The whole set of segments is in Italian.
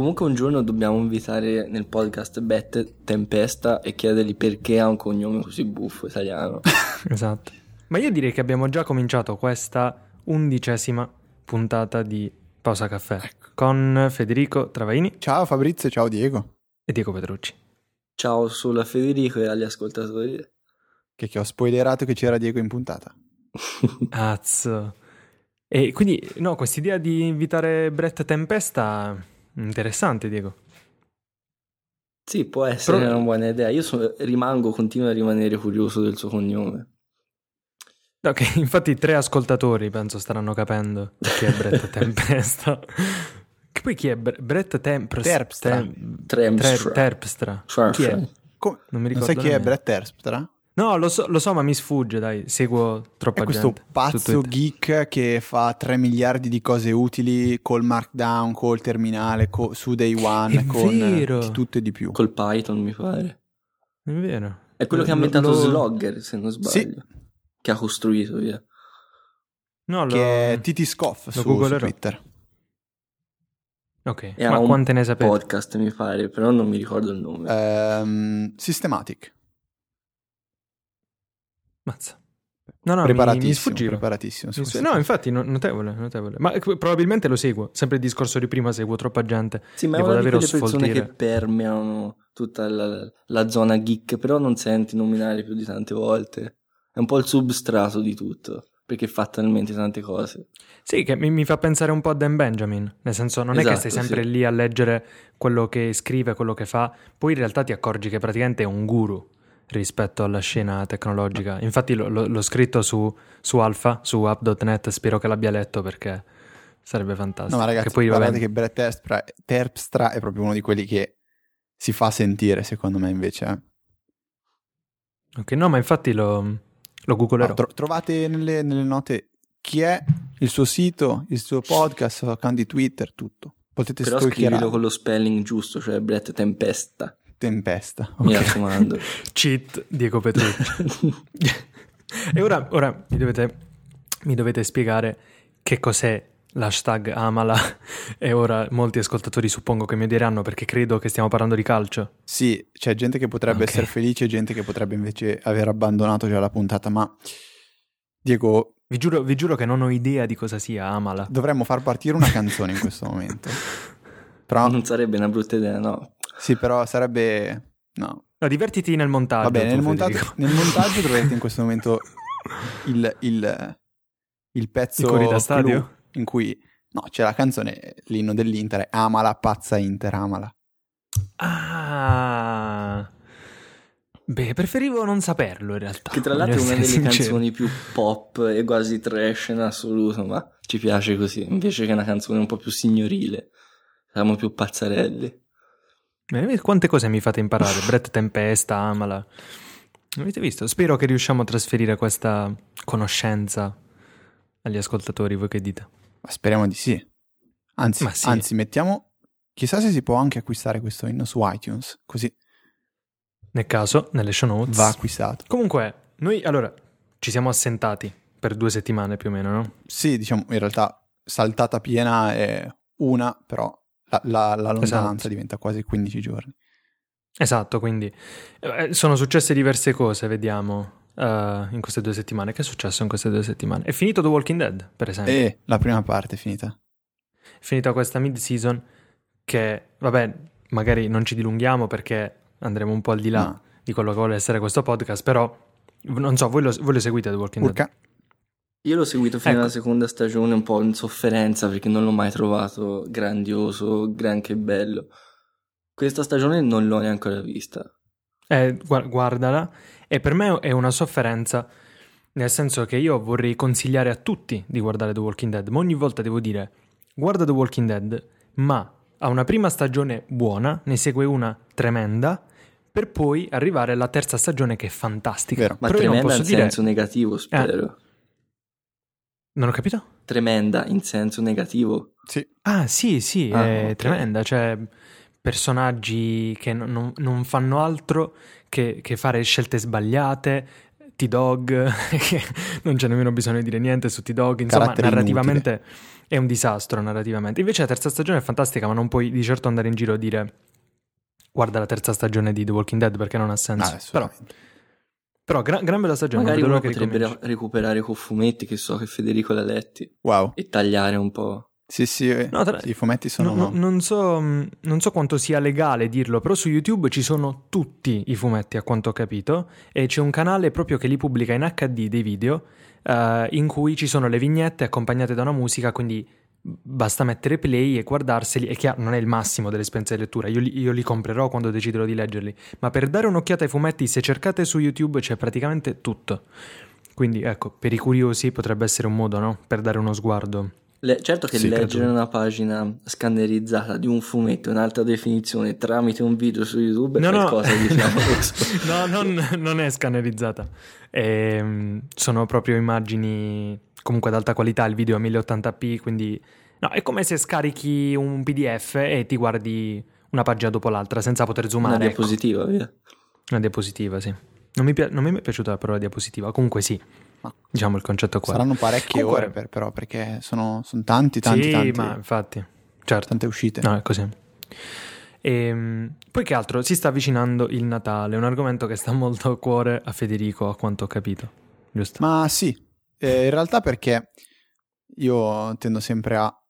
Comunque un giorno dobbiamo invitare nel podcast Bette Tempesta e chiedergli perché ha un cognome così buffo italiano. esatto. Ma io direi che abbiamo già cominciato questa undicesima puntata di Pausa Caffè ecco. con Federico Travaini. Ciao Fabrizio, ciao Diego. E Diego Petrucci. Ciao solo a Federico e agli ascoltatori. Che, che ho spoilerato che c'era Diego in puntata. Azzo. E quindi, no, quest'idea di invitare Brett Tempesta, interessante, Diego. Sì, può essere Però... una buona idea. Io sono, rimango, continuo a rimanere curioso del suo cognome. Ok, infatti tre ascoltatori penso staranno capendo chi è Brett Tempesta. che poi chi è Bre- Brett Tempest? Terpstra. Tem- Terpstra. Terpstra. Chi è? Com- non mi ricordo. Non sai chi è Brett Terpstra? No, lo so, lo so, ma mi sfugge, dai, seguo troppa è questo gente. pazzo geek che fa 3 miliardi di cose utili col Markdown, col terminale, co- su Day One, è con vero. di tutto e di più. Col Python, mi pare. È vero. È quello che ha inventato lo... Slogger, se non sbaglio. Sì. Che ha costruito, via. No, lo... Che è Titi Scoff su, su Twitter. Ok, e ma quante ne sapete? podcast, mi pare, però non mi ricordo il nome. Um, Systematic. Mazza. No, no, preparatissimo, mi, mi sfuggiva. Preparatissimo, mi no, infatti, notevole, notevole. Ma probabilmente lo seguo. Sempre il discorso di prima, seguo troppa gente. Sì, ma Devo è una di quelle persone che permeano tutta la, la, zona geek, però non senti nominare più di tante volte. È un po' il substrato di tutto, perché fa talmente tante cose. Sì, che mi, mi fa pensare un po' a Dan Benjamin. Nel senso, non esatto, è che stai sempre sì. lì a leggere quello che scrive, quello che fa, poi in realtà ti accorgi che praticamente è un guru rispetto alla scena tecnologica. Infatti lo, lo, l'ho scritto su, su Alpha, su app.net, spero che l'abbia letto perché sarebbe fantastico. No, ma ragazzi, che poi, guardate vabbè... che Brett Terpstra, Terpstra, è proprio uno di quelli che si fa sentire, secondo me, invece. Eh. Ok, no, ma infatti lo, lo googlerò. No, tro- trovate nelle, nelle, note chi è, il suo sito, il suo podcast, il suo account di Twitter, tutto. Potete Però scrivilo con lo spelling giusto, cioè Brett Tempesta. Tempesta. Okay. Mi raccomando. Cheat Diego Petrucci. e ora, ora mi, dovete, mi, dovete, spiegare che cos'è l'hashtag Amala e ora molti ascoltatori suppongo che mi diranno perché credo che stiamo parlando di calcio. Sì, c'è gente che potrebbe okay. essere felice e gente che potrebbe invece aver abbandonato già la puntata, ma Diego... Vi giuro, vi giuro che non ho idea di cosa sia Amala. Dovremmo far partire una canzone in questo momento. Però... Non sarebbe una brutta idea, no? Sì, però sarebbe... No. No, divertiti nel montaggio. Va bene, nel montaggio, nel montaggio troverete in questo momento il, il, il pezzo I da stadio? in cui... No, c'è la canzone, l'inno dell'Inter, Amala, pazza Inter, Amala. Ah... Beh, preferivo non saperlo in realtà. Che tra l'altro è una delle sincero. canzoni più pop e quasi trash in assoluto, ma ci piace così, invece che una canzone un po' più signorile. Siamo più pazzarelli. Quante cose mi fate imparare? Brett Tempesta, Amala. Avete visto? Spero che riusciamo a trasferire questa conoscenza agli ascoltatori. Voi che dite? Ma speriamo di sì. Anzi, sì. anzi, mettiamo. Chissà se si può anche acquistare questo inno su iTunes. Così. Nel caso, nelle show notes. Va acquistato. Comunque, noi allora ci siamo assentati per due settimane più o meno, no? Sì, diciamo in realtà saltata piena è una, però la, la, la lontananza esatto. diventa quasi 15 giorni. Esatto, quindi eh, sono successe diverse cose, vediamo. Uh, in queste due settimane. Che è successo in queste due settimane? È finito The Walking Dead, per esempio. E la prima parte è finita. È finita questa mid-season che, vabbè, magari non ci dilunghiamo perché andremo un po' al di là no. di quello che vuole essere questo podcast, però non so, voi lo, voi lo seguite The Walking Urca. Dead? Io l'ho seguito fino ecco. alla seconda stagione un po' in sofferenza perché non l'ho mai trovato grandioso, granché bello. Questa stagione non l'ho neanche ancora vista. Eh, guardala. E per me è una sofferenza, nel senso che io vorrei consigliare a tutti di guardare The Walking Dead, ma ogni volta devo dire, guarda The Walking Dead, ma ha una prima stagione buona, ne segue una tremenda, per poi arrivare alla terza stagione che è fantastica. Vero. Ma Però tremenda in dire... senso negativo, spero. Eh, non ho capito? Tremenda in senso negativo. Sì. Ah, sì, sì, ah, è okay. tremenda. Cioè, personaggi che non, non fanno altro che, che, fare scelte sbagliate, T-Dog, non c'è nemmeno bisogno di dire niente su T-Dog, insomma Carattere narrativamente inutile. è un disastro narrativamente. Invece la terza stagione è fantastica, ma non puoi di certo andare in giro a dire guarda la terza stagione di The Walking Dead perché non ha senso. Ah, però. Però gran, gran bella stagione, Magari uno potrebbe ricominci. re- recuperare con fumetti che so che Federico l'ha letti Wow. e tagliare un po'. Sì, sì, eh, No, tra- i fumetti sono... No, no, non, so, mh, non so quanto sia legale dirlo, però su YouTube ci sono tutti i fumetti, a quanto ho capito, e c'è un canale proprio che li pubblica in HD dei video, eh, in cui ci sono le vignette accompagnate da una musica, quindi basta mettere play e guardarseli. È chiaro, non è il massimo dell'esperienza di lettura, io li, io li comprerò quando deciderò di leggerli, ma per dare un'occhiata ai fumetti, se cercate su YouTube c'è praticamente tutto. Quindi ecco, per i curiosi potrebbe essere un modo, no? Per dare uno sguardo. Le- certo che Sì, leggere credo. una pagina scannerizzata di un fumetto in alta definizione tramite un video su YouTube è No, no. qualcosa di clamoroso. No, non, non è scannerizzata. Ehm, sono proprio immagini comunque ad alta qualità. Il video è 1080p, quindi no, è come se scarichi un PDF e ti guardi una pagina dopo l'altra senza poter Una zoomare. ecco. diapositiva, via. Una diapositiva, sì. Non mi, non mi è piaciuta la parola diapositiva. Comunque sì, Ma diciamo il concetto qua. Saranno parecchie Comunque- ore per- però, perché sono, sono tanti, tanti, sì, tanti, ma infatti, certo. tante uscite. No, è così. Ehm, poi che altro? Si sta avvicinando il Natale, un argomento che sta molto a cuore a Federico, a quanto ho capito. Giusto? Ma sì, eh, in realtà perché io tendo sempre a...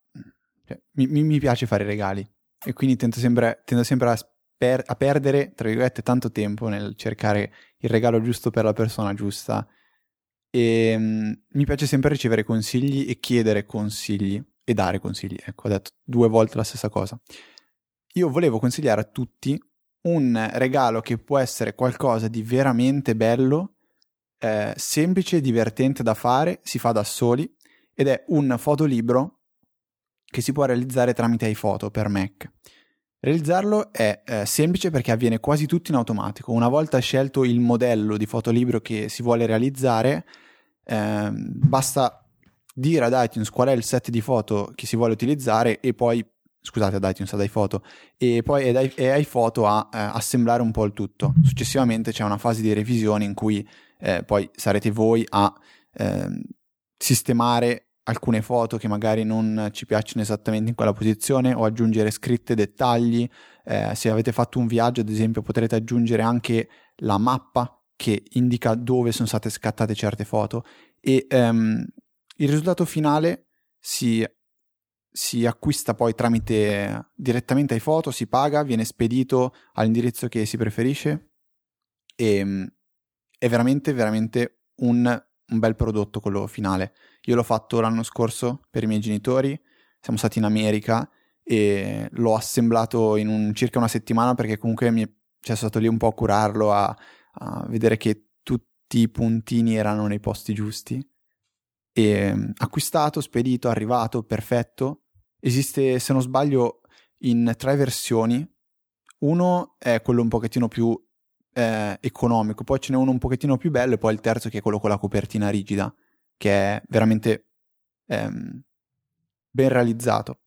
cioè, mi, mi- piace fare regali e quindi tendo sempre, tendo sempre a, sper- a perdere, tra virgolette, tanto tempo nel cercare il regalo giusto per la persona giusta e mm, mi piace sempre ricevere consigli e chiedere consigli e dare consigli. Ecco, ho detto due volte la stessa cosa. Io volevo consigliare a tutti un regalo che può essere qualcosa di veramente bello eh, semplice, divertente da fare, si fa da soli ed è un fotolibro che si può realizzare tramite iPhoto per Mac. Realizzarlo è eh, semplice perché avviene quasi tutto in automatico. Una volta scelto il modello di fotolibro che si vuole realizzare, ehm, basta dire ad iTunes qual è il set di foto che si vuole utilizzare e poi, scusate, ad iTunes, ad iPhoto, e poi è, è iPhoto a eh, assemblare un po' il tutto. Successivamente c'è una fase di revisione in cui eh, poi sarete voi a ehm, sistemare alcune foto che magari non ci piacciono esattamente in quella posizione o aggiungere scritte, dettagli. Eh, se avete fatto un viaggio, ad esempio, potrete aggiungere anche la mappa che indica dove sono state scattate certe foto e ehm, il risultato finale si, si acquista poi tramite direttamente ai foto, si paga, viene spedito all'indirizzo che si preferisce e mm, è veramente, veramente un, un bel prodotto quello finale. Io l'ho fatto l'anno scorso per i miei genitori, siamo stati in America e l'ho assemblato in un- circa una settimana perché comunque mi cioè, stato lì un po' a curarlo, a, a vedere che tutti i puntini erano nei posti giusti. E mm, acquistato, spedito, arrivato, perfetto. Esiste, se non sbaglio, in tre versioni. Uno è quello un pochettino più eh, economico, poi ce n'è uno un pochettino più bello e poi il terzo che è quello con la copertina rigida, che è veramente ehm, ben realizzato.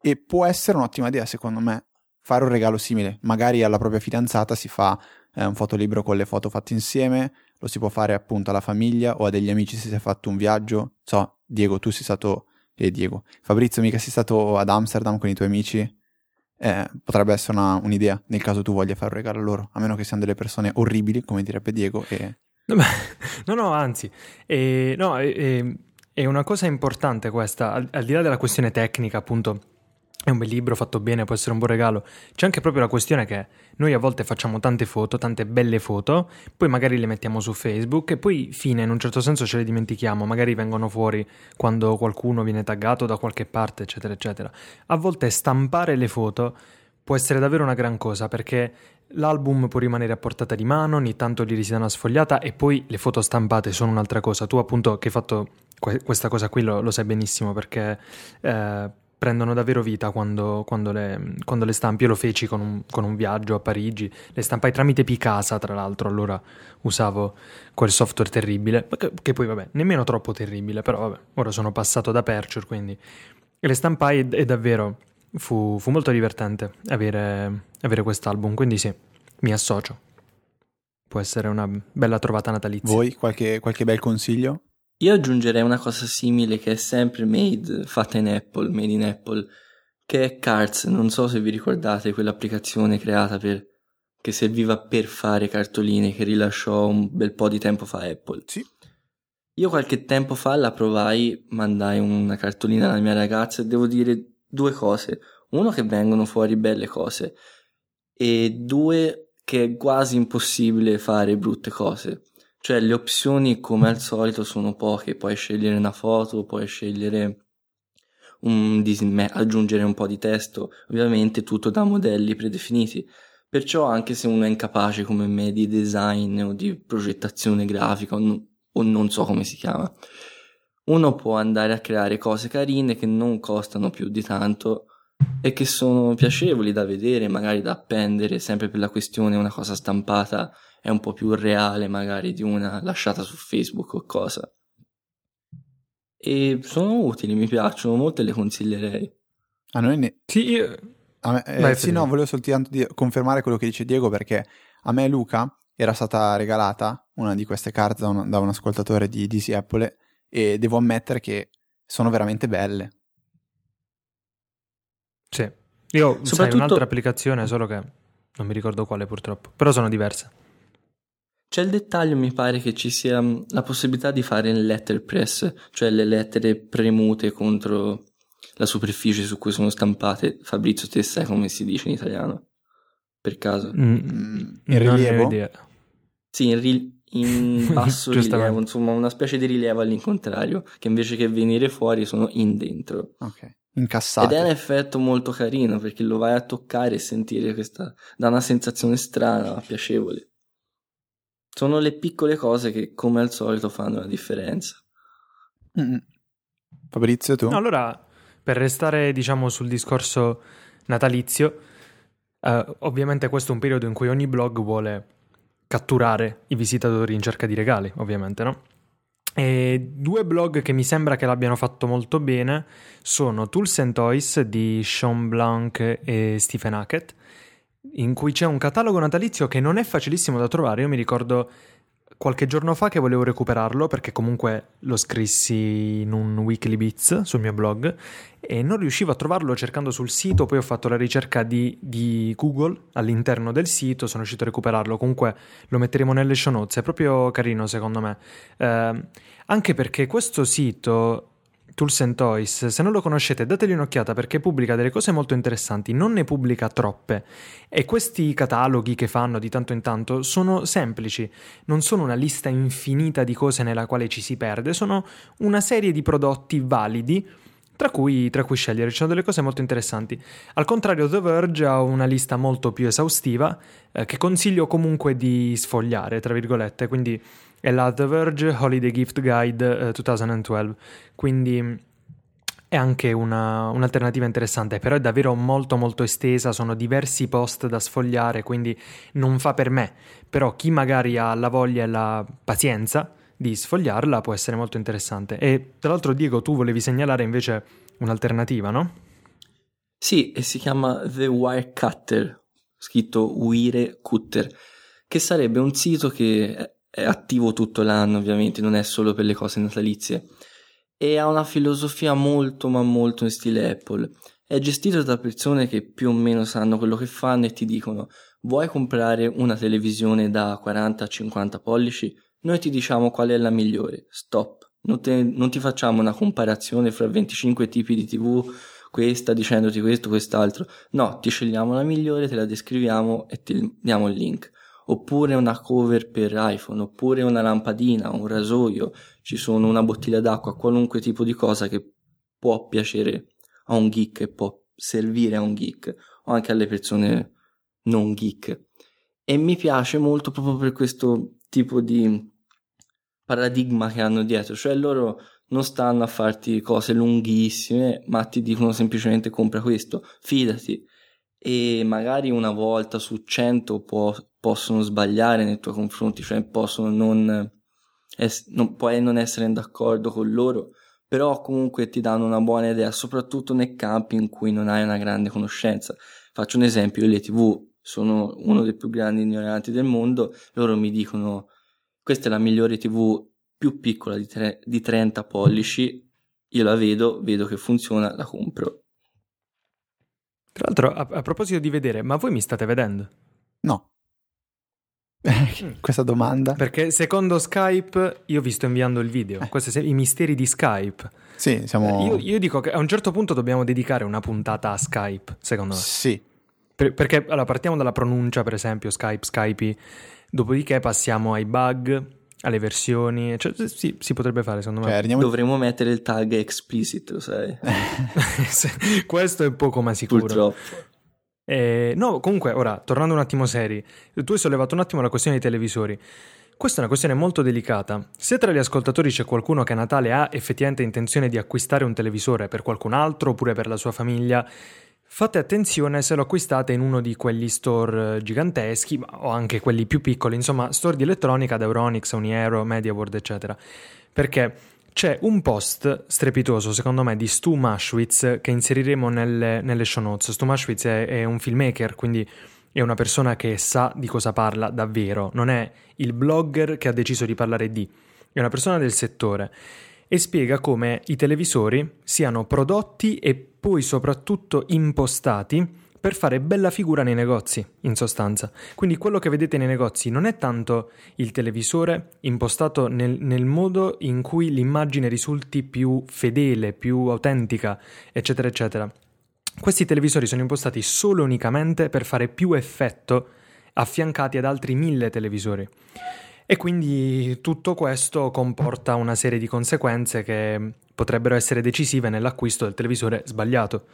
E può essere un'ottima idea, secondo me, fare un regalo simile. Magari alla propria fidanzata si fa eh, un fotolibro con le foto fatte insieme, lo si può fare appunto alla famiglia o a degli amici se si è fatto un viaggio. So, Diego, tu sei stato... Eh, Diego. Fabrizio, mica sei stato ad Amsterdam con i tuoi amici? Eh, potrebbe essere una- un'idea nel caso tu voglia fare un regalo a loro, a meno che siano delle persone orribili, come direbbe Diego. E... No, no, anzi, eh, no, è- è una cosa importante questa, al, al di là della questione tecnica, appunto, è un bel libro fatto bene, può essere un buon regalo, c'è anche proprio la questione che noi a volte facciamo tante foto, tante belle foto, poi magari le mettiamo su Facebook e poi fine, in un certo senso ce le dimentichiamo, magari vengono fuori quando qualcuno viene taggato da qualche parte, eccetera, eccetera. A volte stampare le foto può essere davvero una gran cosa perché l'album può rimanere a portata di mano, ogni tanto gli si dà una sfogliata e poi le foto stampate sono un'altra cosa. Tu appunto che hai fatto que- questa cosa qui lo, lo sai benissimo perché eh, prendono davvero vita quando, quando le, quando le stampi. Io lo feci con un, con un viaggio a Parigi, le stampai tramite Picasa tra l'altro, allora usavo quel software terribile, che, che poi vabbè, nemmeno troppo terribile, però vabbè, ora sono passato da Aperture quindi... Le stampai e, e davvero fu, fu molto divertente avere, avere quest'album, quindi sì, mi associo. può essere una bella trovata natalizia. Voi qualche, qualche bel consiglio? Io aggiungerei una cosa simile che è sempre made, fatta in Apple, made in Apple, che è Cards. Non so se vi ricordate quell'applicazione creata per, che serviva per fare cartoline che rilasciò un bel po' di tempo fa Apple. Sì. Io qualche tempo fa la provai, mandai una cartolina alla mia ragazza e devo dire due cose. Uno che vengono fuori belle cose e due che è quasi impossibile fare brutte cose. Cioè le opzioni come al solito sono poche, puoi scegliere una foto, puoi scegliere un disme- aggiungere un po' di testo, ovviamente tutto da modelli predefiniti. Perciò anche se uno è incapace come me di design o di progettazione grafica o, n- o non so come si chiama, uno può andare a creare cose carine che non costano più di tanto e che sono piacevoli da vedere, magari da appendere, sempre per la questione una cosa stampata è un po' più reale magari di una lasciata su Facebook o cosa. E sono utili, mi piacciono molto e le consiglierei. A noi ne... Sì, io... me, eh, Vai, sì no, volevo soltanto di- confermare quello che dice Diego perché a me Luca era stata regalata una di queste carte da un, da un ascoltatore di DC Apple e devo ammettere che sono veramente belle. Sì, io Soprattutto... sai un'altra applicazione, solo che non mi ricordo quale purtroppo, però sono diverse. C'è il dettaglio, mi pare che ci sia la possibilità di fare il letterpress, cioè le lettere premute contro la superficie su cui sono stampate. Fabrizio, te sai come si dice in italiano? Per caso? Mm in rilievo? Sì, in, ri- in basso rilievo, insomma una specie di rilievo all'incontrario, che invece che venire fuori sono in dentro. Ok, incassato. Ed è un effetto molto carino perché lo vai a toccare e sentire questa... dà una sensazione strana, piacevole. Sono le piccole cose che, come al solito, fanno la differenza. Mm. Fabrizio, tu? Allora, per restare, diciamo, sul discorso natalizio, eh, ovviamente questo è un periodo in cui ogni blog vuole catturare i visitatori in cerca di regali, ovviamente, no? E due blog che mi sembra che l'abbiano fatto molto bene sono Tools and Toys di Sean Blanc e Stephen Hackett in cui c'è un catalogo natalizio che non è facilissimo da trovare. Io mi ricordo qualche giorno fa che volevo recuperarlo perché comunque lo scrissi in un weekly bits sul mio blog e non riuscivo a trovarlo cercando sul sito, poi ho fatto la ricerca di, di Google all'interno del sito, sono riuscito a recuperarlo, comunque lo metteremo nelle show notes, è proprio carino secondo me, eh, anche perché questo sito Tools and Toys, se non lo conoscete dategli un'occhiata perché pubblica delle cose molto interessanti, non ne pubblica troppe e questi cataloghi che fanno di tanto in tanto sono semplici, non sono una lista infinita di cose nella quale ci si perde, sono una serie di prodotti validi tra cui, tra cui, scegliere. Ci sono delle cose molto interessanti. Al contrario, The Verge ha una lista molto più esaustiva eh, che consiglio comunque di sfogliare, tra virgolette. Quindi è la The Verge Holiday Gift Guide eh, 2012. Quindi è anche una, un'alternativa interessante, però è davvero molto molto estesa, sono diversi post da sfogliare, quindi non fa per me. Però chi magari ha la voglia e la pazienza di sfogliarla può essere molto interessante. E tra l'altro, Diego, tu volevi segnalare invece un'alternativa, no? Sì, e si chiama The Wire Cutter, scritto Wire Cutter, che sarebbe un sito che è attivo tutto l'anno, ovviamente, non è solo per le cose natalizie. E ha una filosofia molto, ma molto in stile Apple. È gestito da persone che più o meno sanno quello che fanno e ti dicono: Vuoi comprare una televisione da 40-50 pollici? Noi ti diciamo qual è la migliore. Stop. Non, te, non ti facciamo una comparazione fra 25 tipi di TV, questa dicendoti questo, quest'altro. No, ti scegliamo la migliore, te la descriviamo e ti diamo il link. Oppure una cover per iPhone, oppure una lampadina, un rasoio, ci sono una bottiglia d'acqua, qualunque tipo di cosa che può piacere a un geek e può servire a un geek o anche alle persone non geek. E mi piace molto proprio per questo tipo di paradigma che hanno dietro, cioè loro non stanno a farti cose lunghissime, ma ti dicono semplicemente compra questo, fidati. E magari una volta su cento può, possono sbagliare nei tuoi confronti, cioè possono non, es- non, puoi non essere d'accordo con loro, però comunque ti danno una buona idea, soprattutto nei campi in cui non hai una grande conoscenza. Faccio un esempio, le tv sono uno dei più grandi ignoranti del mondo, loro mi dicono questa è la migliore TV più piccola di, tre, di 30 pollici, io la vedo, vedo che funziona, la compro. Tra l'altro, a, a proposito di vedere, ma voi mi state vedendo? No. Questa domanda. Perché secondo Skype io vi sto inviando il video. Eh. Questi sono i misteri di Skype. Sì, siamo... Eh, Io, io dico che a un certo punto dobbiamo dedicare una puntata a Skype, secondo me. Sì. Per- perché allora, partiamo dalla pronuncia, per esempio, Skype, Skype, dopodiché passiamo ai bug, alle versioni. Cioè, sì, si potrebbe fare, secondo Cioè, me. andiamo... Dovremmo mettere il tag explicit, lo sai, Questo è poco ma sicuro. purtroppo. Eh, no, comunque, ora, tornando un attimo seri, tu hai sollevato un attimo la questione dei televisori. Questa è una questione molto delicata. Se tra gli ascoltatori c'è qualcuno che a Natale ha effettivamente intenzione di acquistare un televisore per qualcun altro oppure per la sua famiglia, fate attenzione se lo acquistate in uno di quegli store eh, giganteschi o anche quelli più piccoli, insomma, store di elettronica da Euronics, Uniero, MediaWorld, eccetera. Perché c'è un post strepitoso, secondo me, di Stu Maschwitz che inseriremo nelle, nelle show notes. Stu Maschwitz è, è un filmmaker, quindi è una persona che sa di cosa parla davvero, non è il blogger che ha deciso di parlare di, è una persona del settore e spiega come i televisori siano prodotti e poi soprattutto impostati per fare bella figura nei negozi, in sostanza. Quindi quello che vedete nei negozi non è tanto il televisore impostato nel, nel modo in cui l'immagine risulti più fedele, più autentica, eccetera, eccetera. Questi televisori sono impostati solo e unicamente per fare più effetto affiancati ad altri mille televisori. E quindi tutto questo comporta una serie di conseguenze che potrebbero essere decisive nell'acquisto del televisore sbagliato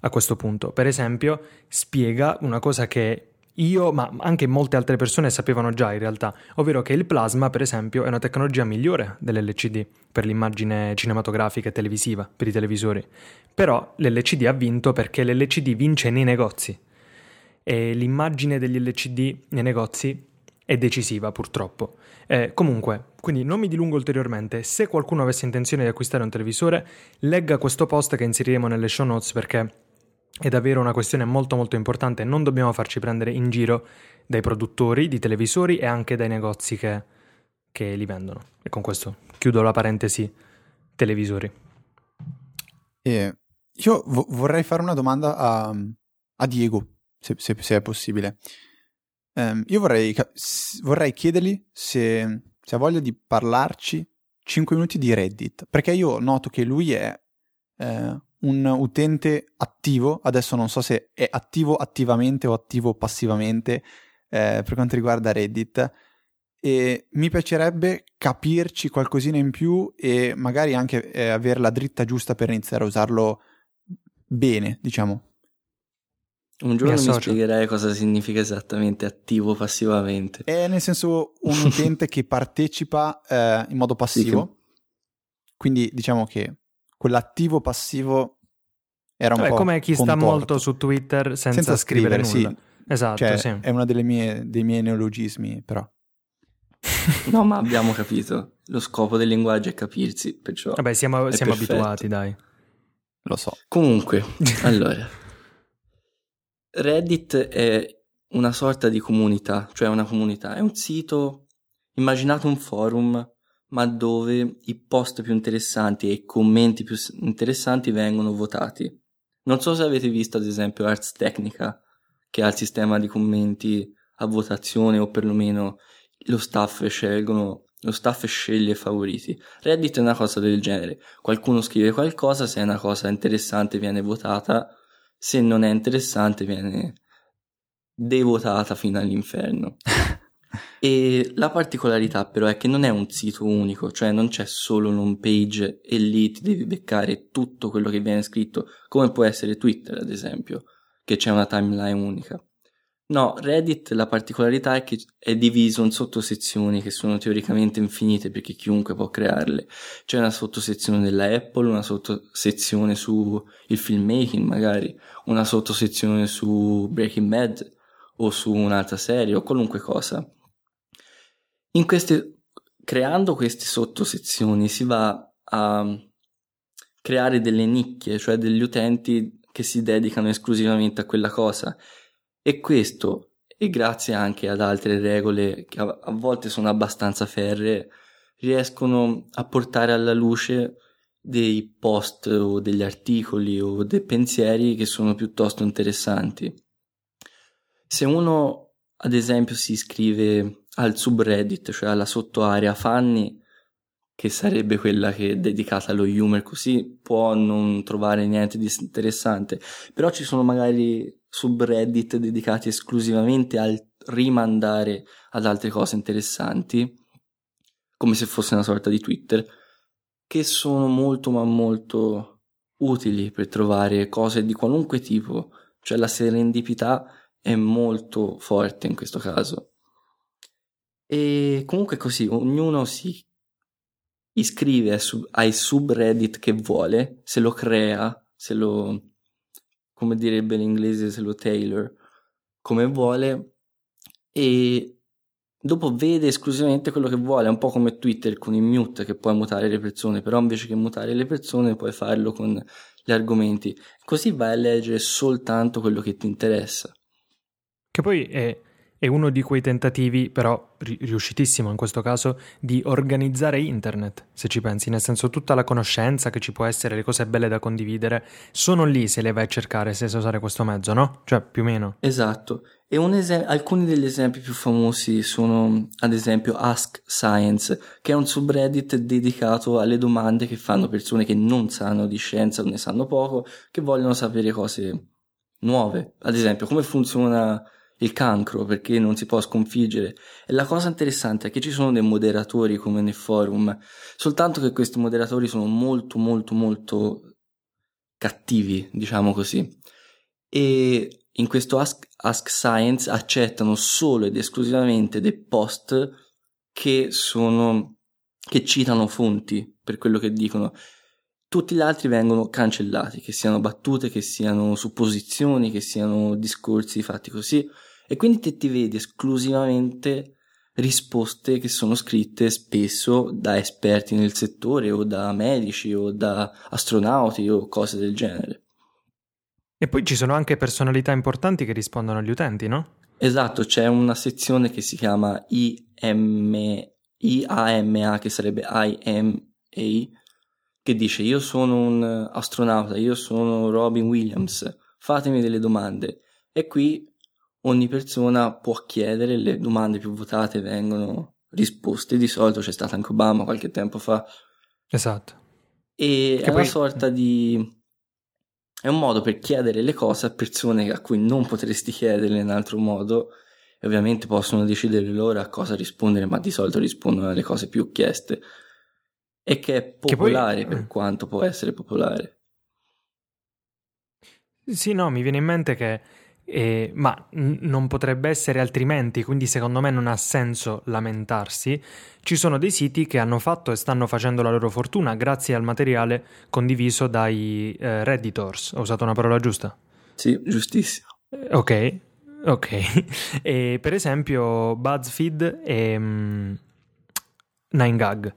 a questo punto. Per esempio, spiega una cosa che io, ma anche molte altre persone sapevano già in realtà, ovvero che il plasma, per esempio, è una tecnologia migliore dell'LCD per l'immagine cinematografica e televisiva, per i televisori. Però l'LCD ha vinto perché l'LCD vince nei negozi e l'immagine degli LCD nei negozi è decisiva purtroppo. Eh, comunque, quindi non mi dilungo ulteriormente, se qualcuno avesse intenzione di acquistare un televisore, legga questo post che inseriremo nelle show notes perché è davvero una questione molto molto importante, non dobbiamo farci prendere in giro dai produttori di televisori e anche dai negozi che, che li vendono. E con questo chiudo la parentesi televisori. E io vo- vorrei fare una domanda a, a Diego, se, se- se è possibile. Ehm, io vorrei, vorrei chiedergli se, se ha voglia di parlarci 5 minuti di Reddit, perché io noto che lui è eh, un utente attivo, adesso non so se è attivo attivamente o attivo passivamente eh, per quanto riguarda Reddit, e mi piacerebbe capirci qualcosina in più e magari anche eh, avere la dritta giusta per iniziare a usarlo bene, diciamo. Un giorno mi, associo. spiegherai cosa significa esattamente attivo passivamente. È nel senso un utente che partecipa eh, in modo passivo, quindi diciamo che quell'attivo passivo era un Vabbè, po' come chi sta contorto. molto su Twitter senza, senza scrivere, scrivere, nulla. sì. Esatto, Cioè, sì. è uno delle mie- dei miei neologismi, però. No, ma abbiamo capito. Lo scopo del linguaggio è capirsi, perciò... Vabbè, siamo, È siamo abituati, dai. Lo so. Comunque, allora, Reddit è una sorta di comunità, cioè una comunità, è un sito, immaginate un forum, ma dove i post più interessanti e i commenti più interessanti vengono votati. Non so se avete visto ad esempio Ars Technica, che ha il sistema di commenti a votazione o perlomeno lo staff scelgono lo staff sceglie i favoriti. Reddit è una cosa del genere. Qualcuno scrive qualcosa, se è una cosa interessante viene votata, se non è interessante viene devotata fino all'inferno. e la particolarità però è che non è un sito unico, cioè non c'è solo un'home page e lì ti devi beccare tutto quello che viene scritto, come può essere Twitter ad esempio, che c'è una timeline unica. No, Reddit la particolarità è che è diviso in sottosezioni che sono teoricamente infinite perché chiunque può crearle. C'è una sottosezione della Apple, una sottosezione su il filmmaking magari, una sottosezione su Breaking Bad o su un'altra serie o qualunque cosa. Queste, creando queste sottosezioni si va a creare delle nicchie, cioè degli utenti che si dedicano esclusivamente a quella cosa. E questo e grazie anche ad altre regole che a, a volte sono abbastanza ferree, riescono a portare alla luce dei post o degli articoli o dei pensieri che sono piuttosto interessanti. Se uno, ad esempio, si iscrive al subreddit, cioè alla sottoarea Fanny, che sarebbe quella che è dedicata allo humor, così può non trovare niente di interessante. Però ci sono magari subreddit dedicati esclusivamente al rimandare ad altre cose interessanti, come se fosse una sorta di Twitter, che sono molto ma molto utili per trovare cose di qualunque tipo, cioè la serendipità è molto forte in questo caso. E comunque così, ognuno si iscrive ai subreddit che vuole, se lo crea, se lo, come direbbe l'inglese, se lo tailor, come vuole, e dopo vede esclusivamente quello che vuole, un po' come Twitter con il mute che puoi mutare le persone, però invece che mutare le persone puoi farlo con gli argomenti, così vai a leggere soltanto quello che ti interessa. Che poi è è uno di quei tentativi, però riuscitissimo in questo caso, di organizzare internet, se ci pensi, nel senso tutta la conoscenza che ci può essere, le cose belle da condividere, sono lì se le vai a cercare, se sai usare questo mezzo, no? Cioè, più o meno. Esatto. E esem- alcuni degli esempi più famosi sono, ad esempio, Ask Science, che è un subreddit dedicato alle domande che fanno persone che non sanno di scienza o ne sanno poco, che vogliono sapere cose nuove. Ad esempio, come funziona il cancro perché non si può sconfiggere. E la cosa interessante è che ci sono dei moderatori come nel forum, soltanto che questi moderatori sono molto molto molto cattivi, diciamo così. E in questo Ask, Ask Science accettano solo ed esclusivamente dei post che sono che citano fonti per quello che dicono. Tutti gli altri vengono cancellati, che siano battute, che siano supposizioni, che siano discorsi fatti così e quindi te ti vedi esclusivamente risposte che sono scritte spesso da esperti nel settore o da medici o da astronauti o cose del genere. E poi ci sono anche personalità importanti che rispondono agli utenti, no? Esatto, c'è una sezione che si chiama IM, IAMA, che sarebbe IMA, che dice io sono un astronauta, io sono Robin Williams, fatemi delle domande. E qui ogni persona può chiedere, le domande più votate vengono risposte, di solito c'è stato anche Obama qualche tempo fa. Esatto. E che è poi... una sorta di... è un modo per chiedere le cose a persone a cui non potresti chiederle in altro modo e ovviamente possono decidere loro a cosa rispondere, ma di solito rispondono alle cose più chieste e che è popolare che poi... per quanto può essere popolare. Sì, no, mi viene in mente che eh, ma n- non potrebbe essere altrimenti, quindi secondo me non ha senso lamentarsi. Ci sono dei siti che hanno fatto e stanno facendo la loro fortuna grazie al materiale condiviso dai eh, Redditors. Ho usato una parola giusta? Sì, giustissimo. Eh, ok, ok. e, per esempio BuzzFeed e um, 9gag.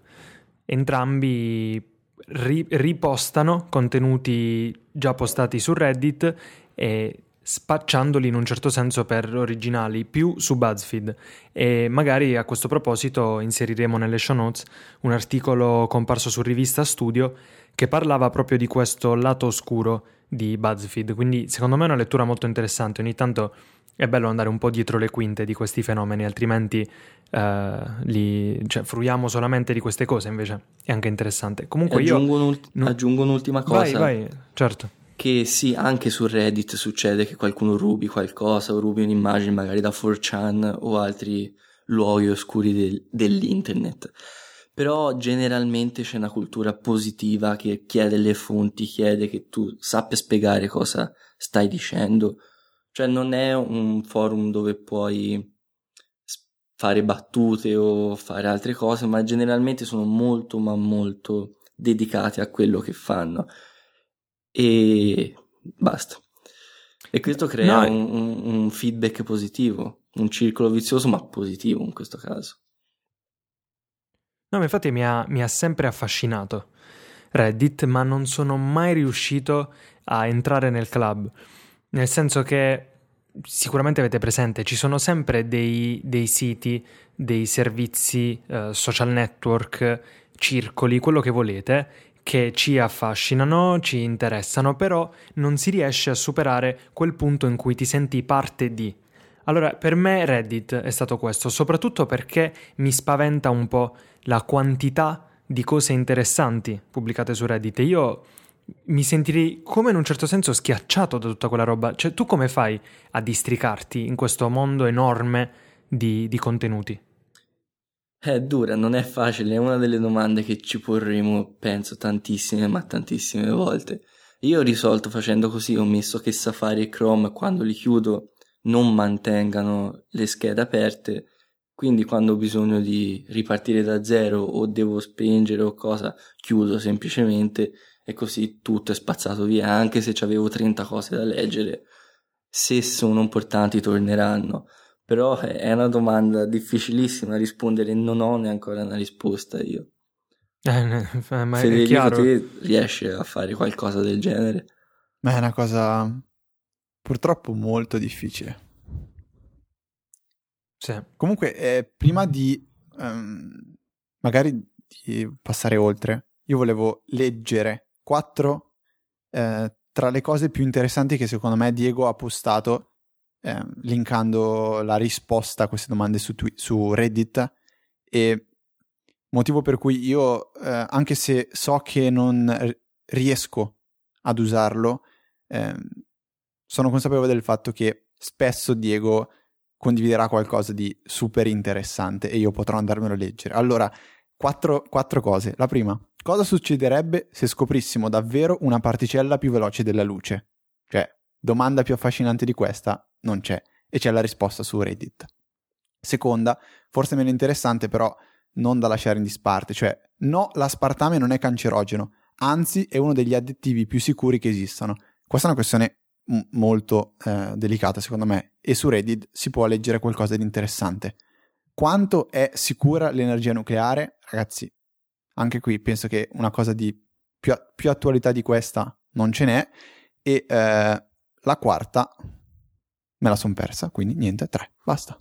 Entrambi ri- ripostano contenuti già postati su Reddit e spacciandoli in un certo senso per originali più su BuzzFeed e magari a questo proposito inseriremo nelle show notes un articolo comparso su rivista Studio che parlava proprio di questo lato oscuro di BuzzFeed, quindi secondo me è una lettura molto interessante, ogni tanto è bello andare un po' dietro le quinte di questi fenomeni, altrimenti uh, li, cioè, fruiamo solamente di queste cose, invece è anche interessante. Comunque aggiungo, io... un'ult- no... aggiungo un'ultima cosa. Vai, vai, certo che sì, anche su Reddit succede che qualcuno rubi qualcosa o rubi un'immagine magari da 4chan o altri luoghi oscuri del, dell'internet. Però generalmente c'è una cultura positiva che chiede le fonti, chiede che tu sappia spiegare cosa stai dicendo. Cioè non è un forum dove puoi fare battute o fare altre cose, ma generalmente sono molto ma molto dedicati a quello che fanno e basta. E questo crea no, un, un, feedback positivo, un circolo vizioso ma positivo in questo caso. No, ma infatti mi ha, mi ha sempre affascinato Reddit, ma non sono mai riuscito a entrare nel club. Nel senso che sicuramente avete presente, ci sono sempre dei, dei siti, dei servizi, eh, social network, circoli, quello che volete, che ci affascinano, ci interessano, però non si riesce a superare quel punto in cui ti senti parte di. Allora, per me Reddit è stato questo, soprattutto perché mi spaventa un po' la quantità di cose interessanti pubblicate su Reddit. Io mi sentirei come in un certo senso schiacciato da tutta quella roba. Cioè, tu come fai a districarti in questo mondo enorme di, di contenuti? È dura, non è facile, è una delle domande che ci porremo, penso, tantissime, ma tantissime volte. Io ho risolto facendo così, ho messo che Safari e Chrome quando li chiudo non mantengano le schede aperte, quindi quando ho bisogno di ripartire da zero o devo spengere o cosa, chiudo semplicemente e così tutto è spazzato via, anche se avevo 30 cose da leggere. Se sono importanti torneranno però è una domanda difficilissima rispondere non ho neanche una risposta io. Eh, ma Federico, è chiaro. te riesci a fare qualcosa del genere? Ma è una cosa purtroppo molto difficile. Sì. Comunque, eh, prima di ehm, magari di passare oltre, io volevo leggere quattro eh, tra le cose più interessanti che secondo me Diego ha postato eh, linkando la risposta a queste domande su, twi- su Reddit e motivo per cui io, eh, anche se so che non riesco ad usarlo, eh, sono consapevole del fatto che spesso Diego condividerà qualcosa di super interessante e io potrò andarmelo a leggere. Allora, quattro, quattro cose. La prima, cosa succederebbe se scoprissimo davvero una particella più veloce della luce? Cioè, domanda più affascinante di questa non c'è e c'è la risposta su Reddit. Seconda, forse meno interessante però non da lasciare in disparte, cioè no, l'aspartame non è cancerogeno, anzi è uno degli additivi più sicuri che esistano. Questa è una questione m- molto eh, delicata secondo me e su Reddit si può leggere qualcosa di interessante. Quanto è sicura l'energia nucleare? Ragazzi, anche qui penso che una cosa di più, più attualità di questa non ce n'è e eh, la quarta me la son persa, quindi niente, tre, basta.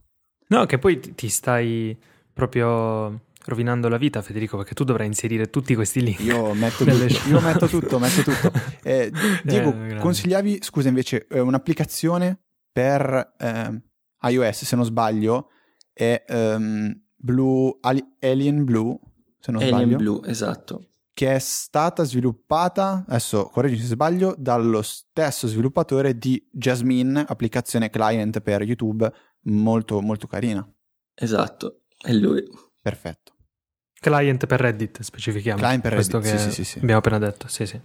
No, che poi ti stai proprio rovinando la vita, Federico, perché tu dovrai inserire tutti questi link. Io metto tutto, io metto tutto, metto tutto. Eh, Diego, Eh, consigliavi, scusa invece, eh, un'applicazione per eh, iOS, se non sbaglio, è ehm, Blue, Ali- Alien Blue, se non Alien sbaglio, Blue, esatto. Che è stata sviluppata, adesso correggimi se sbaglio, dallo stesso sviluppatore di Jasmine, applicazione client per YouTube, molto molto carina. Esatto, è lui. Perfetto. Client per Reddit, specifichiamo. Client per Reddit, che sì, sì, sì, sì. abbiamo appena detto, sì, sì.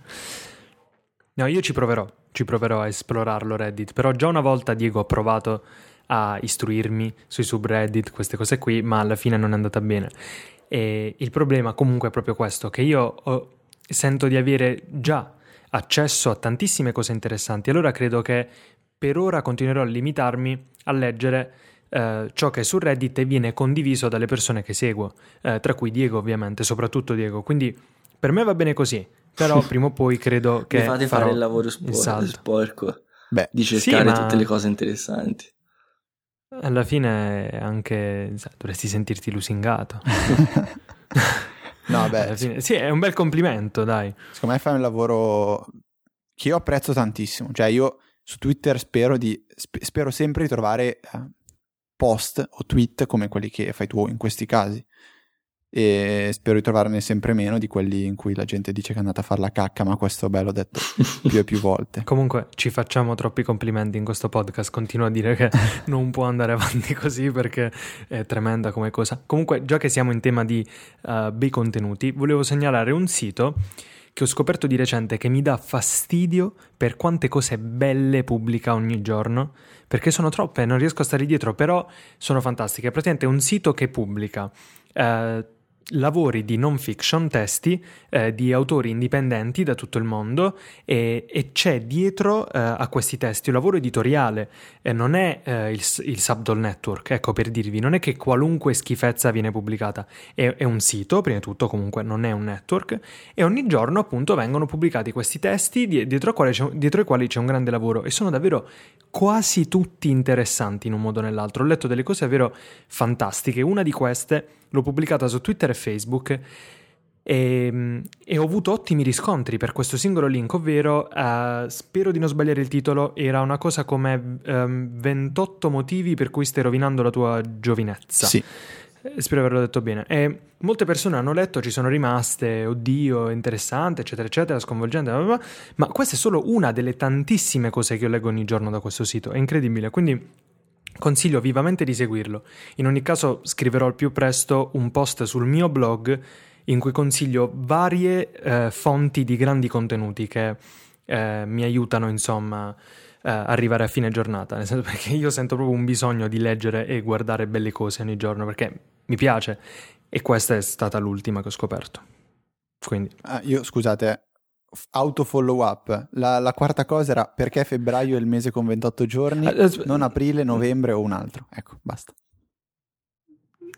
No, io ci proverò, ci proverò a esplorarlo Reddit, però già una volta Diego ha provato a istruirmi sui subreddit, queste cose qui, ma alla fine non è andata bene. E il problema comunque è proprio questo, che io ho- sento di avere già accesso a tantissime cose interessanti, allora credo che per ora continuerò a limitarmi a leggere eh, ciò che è su Reddit e viene condiviso dalle persone che seguo, eh, tra cui Diego ovviamente, soprattutto Diego, quindi per me va bene così, però prima o poi credo che... Mi fate farò fare il lavoro il spor- salto. sporco Beh, di Sì, cercare ma- tutte le cose interessanti. Alla fine anche sai, dovresti sentirti lusingato. no, beh, fine- sì, è un bel complimento, dai. secondo me fai un lavoro che io apprezzo tantissimo. Cioè, io su Twitter spero, di, sp- spero sempre di trovare eh, post o tweet come quelli che fai tu in questi casi. E spero di trovarne sempre meno di quelli in cui la gente dice che è andata a fare la cacca, ma questo beh, l'ho detto più e più volte. Comunque ci facciamo troppi complimenti in questo podcast, continuo a dire che non può andare avanti così perché è tremenda come cosa. Comunque, già che siamo in tema di eh, bei contenuti, volevo segnalare un sito che ho scoperto di recente che mi dà fastidio per quante cose belle pubblica ogni giorno, perché sono troppe, non riesco a stare dietro, però sono fantastiche. È praticamente un sito che pubblica eh, lavori di non fiction, testi eh, di autori indipendenti da tutto il mondo e, e c'è dietro eh, a questi testi un lavoro editoriale, e non è eh, il, il Subdoll Network, ecco per dirvi, non è che qualunque schifezza viene pubblicata, è, è un sito, prima di tutto comunque non è un network, e ogni giorno appunto vengono pubblicati questi testi dietro, dietro ai quali c'è un grande lavoro e sono davvero quasi tutti interessanti in un modo o nell'altro. Ho letto delle cose davvero fantastiche, una di queste l'ho pubblicata su Twitter e Facebook e, e, ho avuto ottimi riscontri per questo singolo link, ovvero uh, spero di non sbagliare il titolo, era una cosa come ehm, 28 motivi per cui stai rovinando la tua giovinezza. Sì. Eh, spero averlo detto bene. E molte persone hanno letto, ci sono rimaste, oddio, interessante, eccetera, eccetera, sconvolgente, bla bla bla, ma questa è solo una delle tantissime cose che io leggo ogni giorno da questo sito, è incredibile. Quindi Consiglio vivamente di seguirlo. In ogni caso scriverò al più presto un post sul mio blog in cui consiglio varie eh, fonti di grandi contenuti che eh, mi aiutano, insomma, eh, arrivare a fine giornata. Nel senso perché io sento proprio un bisogno di leggere e guardare belle cose ogni giorno perché mi piace e questa è stata l'ultima che ho scoperto. Quindi. Ah, io scusate, auto follow up. La, la, quarta cosa era perché febbraio è il mese con 28 giorni, uh, non aprile, novembre o un altro. Ecco, basta.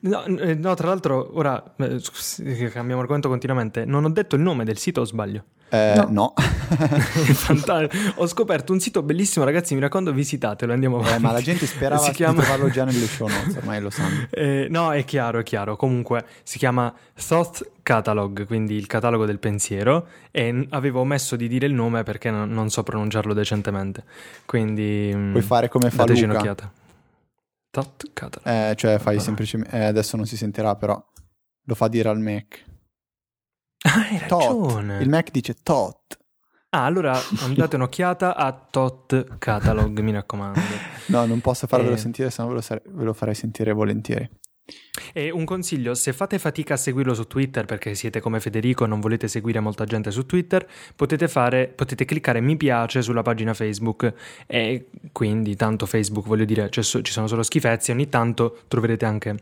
No, eh, no tra l'altro, ora eh, cambiamo argomento continuamente. Non ho detto il nome del sito o sbaglio? Eh, no. no. Ho scoperto un sito bellissimo, ragazzi. Mi raccomando, visitatelo. Andiamo avanti. Eh, ma la gente sperava si chiama... di trovarlo già nelle show notes, ormai lo sanno. Eh, no, è chiaro, è chiaro. Comunque si chiama Thought Catalog, quindi il catalogo del pensiero. E avevo omesso di dire il nome perché non, non so pronunciarlo decentemente. Quindi. Mm, Puoi fare come fa Luca. un'occhiata. Thought Catalog. Eh, cioè, fai semplicemente. Eh, adesso non si sentirà, però lo fa dire al Mac. Ah, hai ragione. Tot. Il Mac dice tot. Ah, allora andate un'occhiata a Tot Catalog, mi raccomando. No, non posso farvelo e... Eh. sentire, se no ve lo, sare- ve lo farei sentire volentieri. E un consiglio, se fate fatica a seguirlo su Twitter perché siete come Federico e non volete seguire molta gente su Twitter, potete, fare, potete cliccare mi piace sulla pagina Facebook e quindi tanto Facebook voglio dire ci sono solo schifezze, ogni tanto troverete anche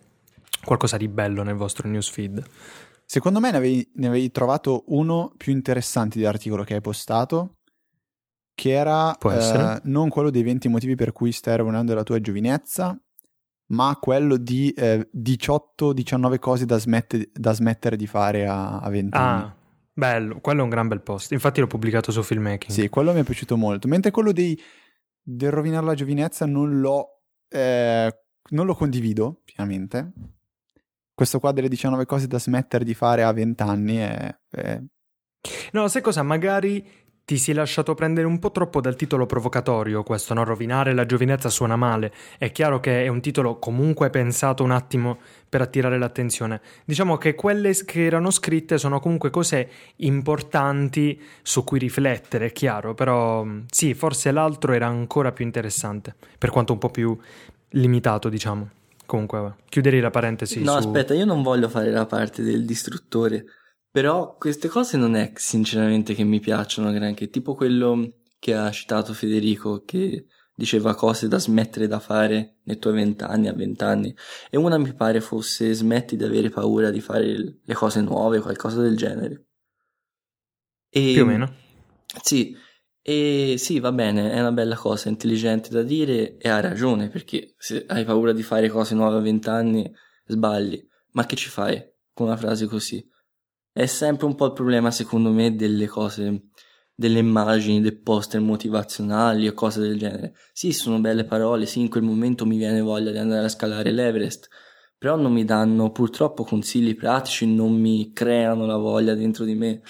qualcosa di bello nel vostro newsfeed. Secondo me ne avevi, ne avevi trovato uno più interessante di articolo che hai postato, che era eh, non quello dei 20 motivi per cui stai rovinando la tua giovinezza, ma quello di eh, 18-19 cose da, smette, da, smettere di fare a, a 20 ah, anni. bello, quello è un gran bel post. Infatti l'ho pubblicato su Filmmaking. Sì, quello mi è piaciuto molto. Mentre quello dei, del rovinare la giovinezza non l'ho, eh, non lo condivido pienamente questo qua delle 19 cose da smettere di fare a 20 anni è, è... No, sai cosa? Magari ti sei lasciato prendere un po' troppo dal titolo provocatorio, questo, no? Rovinare la giovinezza suona male. È chiaro che è un titolo comunque pensato un attimo per attirare l'attenzione. Diciamo che quelle che erano scritte sono comunque cose importanti su cui riflettere, è chiaro, però sì, forse l'altro era ancora più interessante, per quanto un po' più limitato, diciamo. Comunque, chiuderei la parentesi. No, su... aspetta, io non voglio fare la parte del distruttore. Però queste cose non è sinceramente che mi piacciono granché. Tipo quello che ha citato Federico, che diceva cose da smettere da fare nei tuoi vent'anni a vent'anni. E una mi pare fosse smetti di avere paura di fare le cose nuove, qualcosa del genere. E, Più o meno. Sì, e sì, va bene, è una bella cosa, intelligente da dire e ha ragione, perché se hai paura di fare cose nuove a vent'anni, sbagli. Ma che ci fai con una frase così? È sempre un po' il problema, secondo me, delle cose, delle immagini, dei poster motivazionali o cose del genere. Sì, sono belle parole, sì, in quel momento mi viene voglia di andare a scalare l'Everest, però non mi danno purtroppo consigli pratici, non mi creano la voglia dentro di me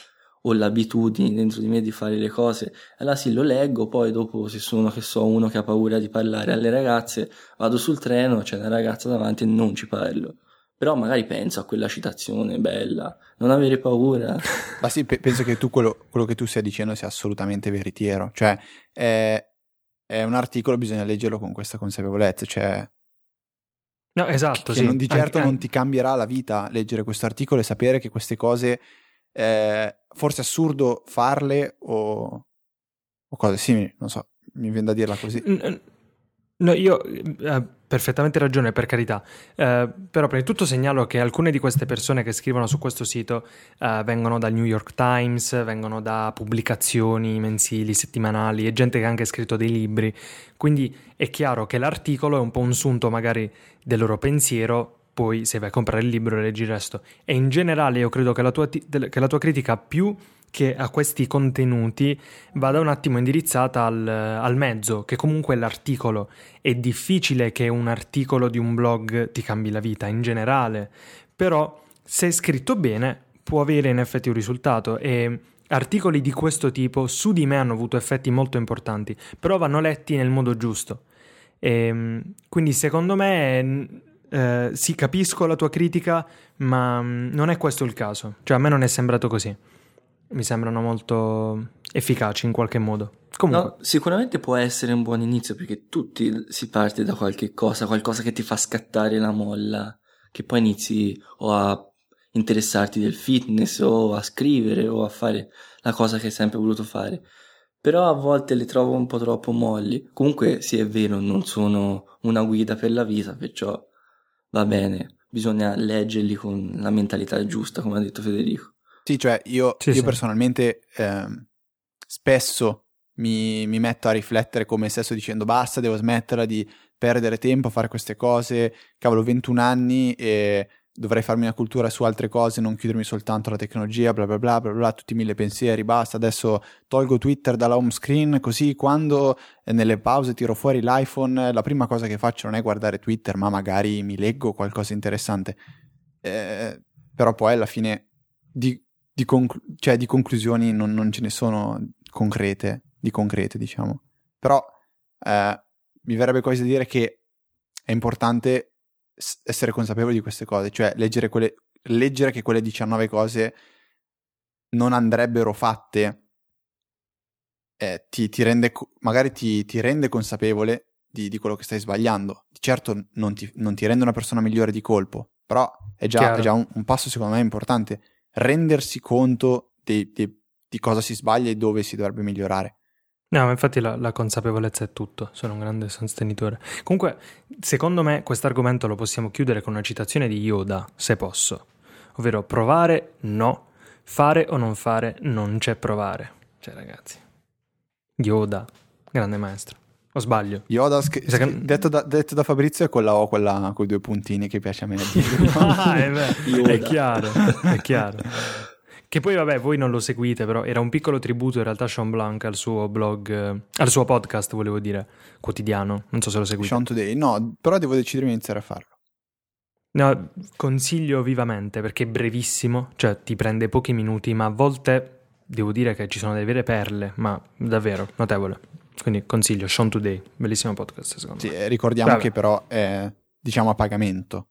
ho l'abitudine dentro di me di fare le cose, allora sì lo leggo, poi dopo se sono che so uno che ha paura di parlare alle ragazze, vado sul treno, c'è una ragazza davanti e non ci parlo. Però magari penso a quella citazione bella, non avere paura. Ma sì, pe- penso che tu quello, quello, che tu stai dicendo sia assolutamente veritiero, cioè è, è un articolo, bisogna leggerlo con questa consapevolezza, cioè No, esatto, che sì. non, di certo anche, non ti cambierà la vita leggere questo articolo e sapere che queste cose eh, forse assurdo farle o, o, cose simili, non so, mi viene da dirla così. No, io eh, perfettamente ragione, per carità. Eh, però prima di tutto segnalo che alcune di queste persone che scrivono su questo sito eh, vengono dal New York Times, vengono da pubblicazioni mensili, settimanali e gente che ha anche scritto dei libri. Quindi è chiaro che l'articolo è un po' un sunto magari del loro pensiero. Poi, se vai a comprare il libro, leggi il resto. E in generale, io credo che la tua, che la tua critica più che a questi contenuti vada un attimo indirizzata al, al, mezzo, che comunque è l'articolo. È difficile che un articolo di un blog ti cambi la vita in generale, però se è scritto bene può avere in effetti un risultato e articoli di questo tipo su di me hanno avuto effetti molto importanti, però vanno letti nel modo giusto. E, ehm, quindi secondo me eh, sì, capisco la tua critica, ma mm, non è questo il caso. Cioè a me non è sembrato così mi sembrano molto efficaci in qualche modo. Comunque. No, sicuramente può essere un buon inizio perché tutti si parte da qualche cosa, qualcosa che ti fa scattare la molla, che poi inizi o a interessarti del fitness o a scrivere o a fare la cosa che hai sempre voluto fare. Però a volte le trovo un po' troppo molli. Comunque sì è vero, non sono una guida per la vita, perciò va bene, bisogna leggerli con la mentalità giusta, come ha detto Federico. Sì, cioè io, sì, io sì. personalmente eh, spesso mi, mi, metto a riflettere come stesso dicendo basta, devo smetterla di perdere tempo a fare queste cose, cavolo 21 anni e dovrei farmi una cultura su altre cose, non chiudermi soltanto alla tecnologia, bla bla bla bla bla, tutti mille pensieri, basta, adesso tolgo Twitter dalla home screen, così quando nelle pause tiro fuori l'iPhone, la prima cosa che faccio non è guardare Twitter, ma magari mi leggo qualcosa interessante. Eh, però poi alla fine di, di, conclu- cioè, di conclusioni non, non, ce ne sono concrete, di concrete, diciamo. Però eh, mi verrebbe quasi da dire che è importante essere consapevoli di queste cose, cioè leggere, quelle, leggere che quelle 19 cose non andrebbero fatte eh, ti, ti, rende, magari ti, ti rende consapevole di, di, quello che stai sbagliando. Certo non ti, non ti, rende una persona migliore di colpo, però è già, è già un, un, passo secondo me importante rendersi conto di, di, di cosa si sbaglia e dove si dovrebbe migliorare. No, infatti la, la, consapevolezza è tutto, sono un grande sostenitore. Comunque, secondo me questo argomento lo possiamo chiudere con una citazione di Yoda, se posso, ovvero provare no, fare o non fare non c'è provare. Cioè ragazzi, Yoda, grande maestro. O sbaglio? Yoda, sch- che... detto, da, detto, da, Fabrizio, è quella O, quella con i due puntini che piace a me. ah, è, è chiaro, è chiaro. Che poi, vabbè, voi non lo seguite, però era un piccolo tributo in realtà Sean Blanc al suo blog, eh, al suo podcast, volevo dire, quotidiano. Non so se lo seguite. Sean Today, no, però devo decidere di iniziare a farlo. No, consiglio vivamente perché è brevissimo, cioè ti prende pochi minuti, ma a volte devo dire che ci sono delle vere perle, ma davvero notevole. Quindi consiglio Sean Today, bellissimo podcast secondo sì, me. Eh, ricordiamo Vabbè. che però è diciamo a pagamento.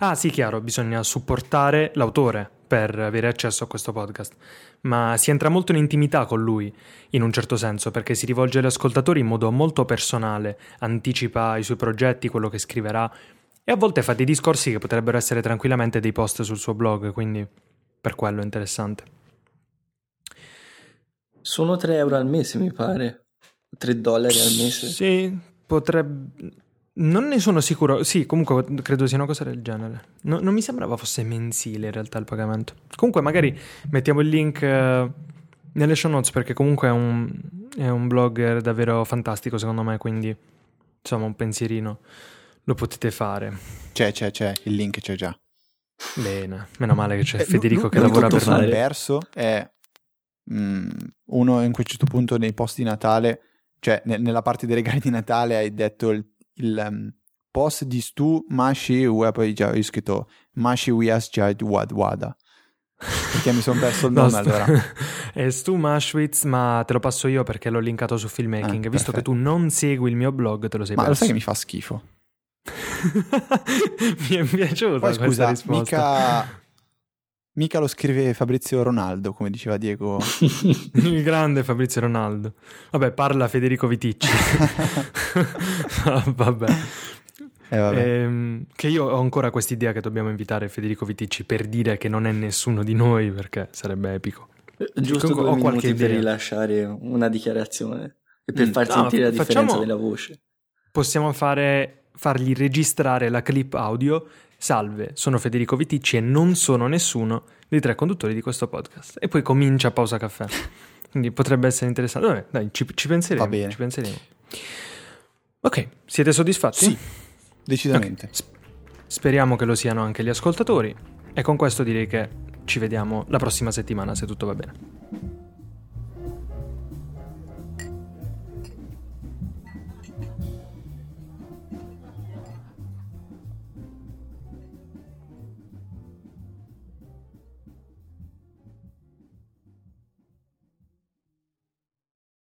Ah sì, chiaro, bisogna supportare l'autore per avere accesso a questo podcast, ma si entra molto in intimità con lui, in un certo senso, perché si rivolge agli ascoltatori in modo molto personale, anticipa i suoi progetti, quello che scriverà e a volte fa dei discorsi che potrebbero essere tranquillamente dei post sul suo blog, quindi per quello è interessante. Sono 3 euro al mese, mi pare. 3 dollari al mese? Sì, potrebbe... Non ne sono sicuro. Sì, comunque credo sia una cosa del genere. No, non mi sembrava fosse mensile in realtà il pagamento. Comunque magari mettiamo il link uh, nelle show notes perché comunque è un, è un blogger davvero fantastico secondo me, quindi insomma un pensierino lo potete fare. C'è, c'è, c'è, il link c'è già. Bene, meno male che c'è eh, Federico l- che lavora per noi. Il verso è mh, mm, uno in un certo punto nei post di Natale cioè ne, nella parte dei regali di Natale hai detto il, il um, post di Stu Mashi e poi già ho scritto Mashi Wias Jad Wad Wada. Perché mi sono perso il nome no, allora. È Stu Mashwitz ma te lo passo io perché l'ho linkato su filmmaking. Ah, visto che tu non segui il mio blog te lo sei ma perso. lo sai che mi fa schifo? Mi è piaciuta poi, scusa, mica Mica lo scrive Fabrizio Ronaldo, come diceva Diego. Il grande Fabrizio Ronaldo. Vabbè, parla Federico Viticci. vabbè. Eh, vabbè. Ehm, che io ho ancora quest'idea che dobbiamo invitare Federico Viticci per dire che non è nessuno di noi, perché sarebbe epico. Eh, giusto Comunque, due ho qualche per idea. rilasciare una dichiarazione e per mm. far no, sentire la differenza facciamo... della voce possiamo fare, fargli registrare la clip audio. Salve, sono Federico Viticci e non sono nessuno dei tre conduttori di questo podcast. E poi comincia pausa caffè. Quindi potrebbe essere interessante. Vabbè, dai, ci, ci penseremo. Va bene. Ci penseremo. Ok, siete soddisfatti? Sì, decisamente. Ok, sp- speriamo che lo siano anche gli ascoltatori. E con questo direi che ci vediamo la prossima settimana, se tutto va bene.